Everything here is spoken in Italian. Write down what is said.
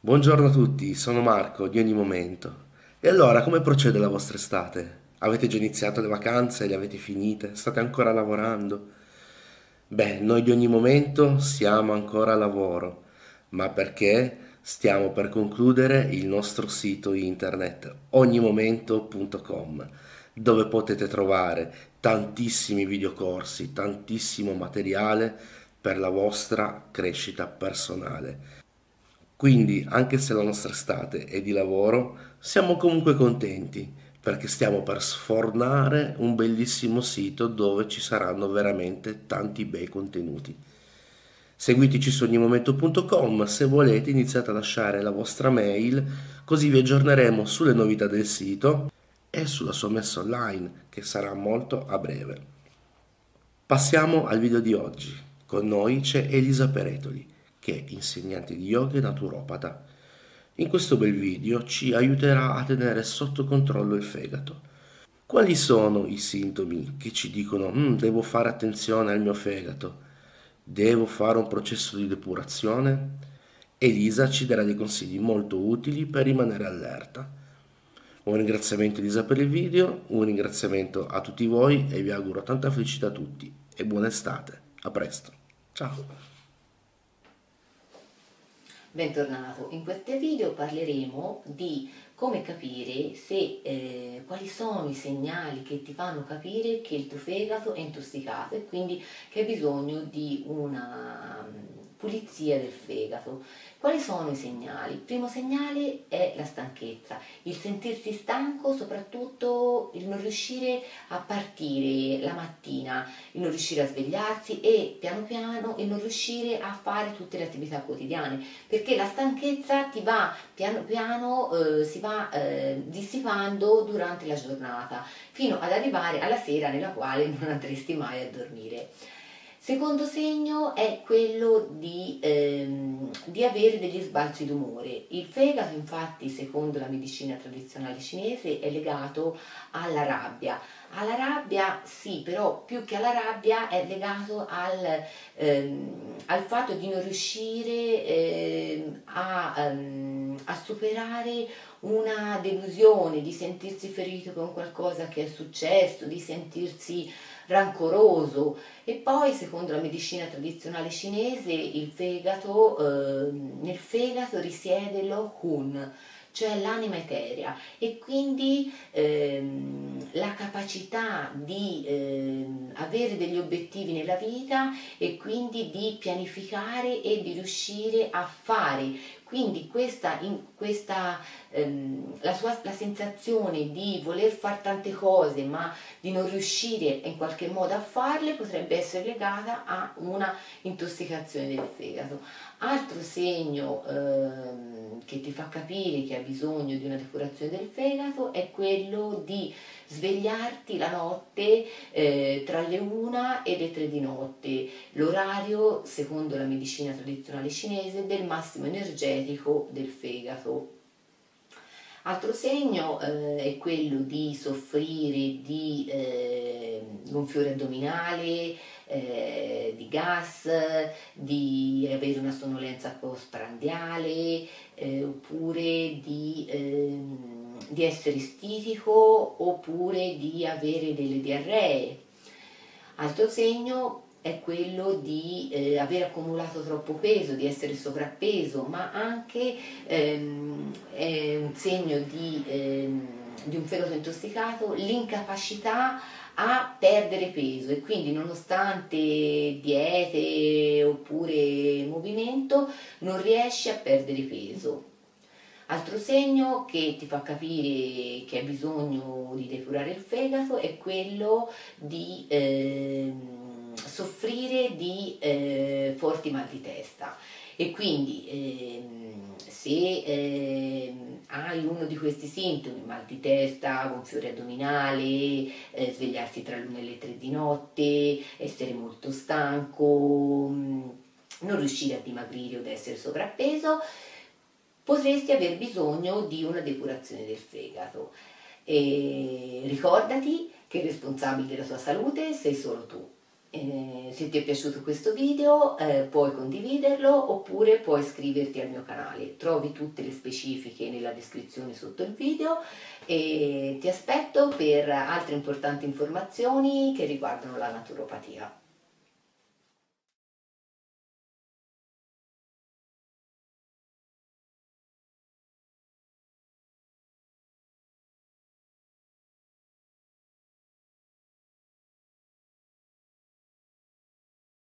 Buongiorno a tutti, sono Marco di Ogni Momento. E allora, come procede la vostra estate? Avete già iniziato le vacanze? Le avete finite? State ancora lavorando? Beh, noi di Ogni Momento siamo ancora a lavoro, ma perché stiamo per concludere il nostro sito internet ognimomento.com, dove potete trovare tantissimi videocorsi, tantissimo materiale per la vostra crescita personale. Quindi, anche se la nostra estate è di lavoro, siamo comunque contenti perché stiamo per sfornare un bellissimo sito dove ci saranno veramente tanti bei contenuti. Seguiteci su ognimomento.com, se volete iniziate a lasciare la vostra mail, così vi aggiorneremo sulle novità del sito e sulla sua messa online, che sarà molto a breve. Passiamo al video di oggi. Con noi c'è Elisa Peretoli che è insegnante di yoga e naturopata. In questo bel video ci aiuterà a tenere sotto controllo il fegato. Quali sono i sintomi che ci dicono mm, devo fare attenzione al mio fegato? Devo fare un processo di depurazione? Elisa ci darà dei consigli molto utili per rimanere allerta. Un ringraziamento Elisa per il video, un ringraziamento a tutti voi e vi auguro tanta felicità a tutti e buona estate. A presto. Ciao. Bentornato, in questo video parleremo di come capire se, eh, quali sono i segnali che ti fanno capire che il tuo fegato è intossicato e quindi che hai bisogno di una pulizia del fegato. Quali sono i segnali? Il primo segnale è la stanchezza, il sentirsi stanco, soprattutto il non riuscire a partire la mattina, il non riuscire a svegliarsi e piano piano il non riuscire a fare tutte le attività quotidiane, perché la stanchezza ti va piano piano, eh, si va eh, dissipando durante la giornata, fino ad arrivare alla sera nella quale non andresti mai a dormire. Secondo segno è quello di, ehm, di, avere degli sbalzi d'umore. Il fegato infatti secondo la medicina tradizionale cinese è legato alla rabbia. Alla rabbia sì, però più che alla rabbia è legato al, ehm, al fatto di non riuscire ehm, a, ehm, a superare una delusione, di sentirsi ferito con qualcosa che è successo, di sentirsi rancoroso. E poi secondo la medicina tradizionale cinese fegato, eh, nel fegato risiede lo Hun, cioè l'anima eterea. E quindi ehm, la capacità di ehm, avere degli obiettivi nella vita e quindi di pianificare e di riuscire a fare quindi questa, questa ehm, la, sua, la sensazione di voler fare tante cose ma di non riuscire in qualche modo a farle potrebbe essere legata a una intossicazione del fegato. Altro segno ehm, che ti fa capire che hai bisogno di una depurazione del fegato è quello di svegliarti la notte eh, tra le 1 e le 3 di notte, l'orario, secondo la medicina tradizionale cinese, del massimo energetico del fegato. Altro segno eh, è quello di soffrire di eh, gonfiore addominale, eh, di gas, di avere una sonnolenza postprandiale eh, oppure di, ehm, di essere stitico oppure di avere delle diarree. Altro segno è quello di eh, aver accumulato troppo peso, di essere sovrappeso, ma anche ehm, è un segno di, ehm, di un fegato intossicato l'incapacità a perdere peso e quindi nonostante diete oppure movimento non riesce a perdere peso. Altro segno che ti fa capire che hai bisogno di depurare il fegato è quello di eh, di eh, forti mal di testa e quindi eh, se ehm, hai uno di questi sintomi, mal di testa, gonfiore addominale, eh, svegliarsi tra l'una e le tre di notte, essere molto stanco, mm, non riuscire a dimagrire o ad essere sovrappeso, potresti aver bisogno di una depurazione del fegato. E ricordati che il responsabile della tua salute sei solo tu. Eh, se ti è piaciuto questo video eh, puoi condividerlo oppure puoi iscriverti al mio canale. Trovi tutte le specifiche nella descrizione sotto il video e ti aspetto per altre importanti informazioni che riguardano la naturopatia.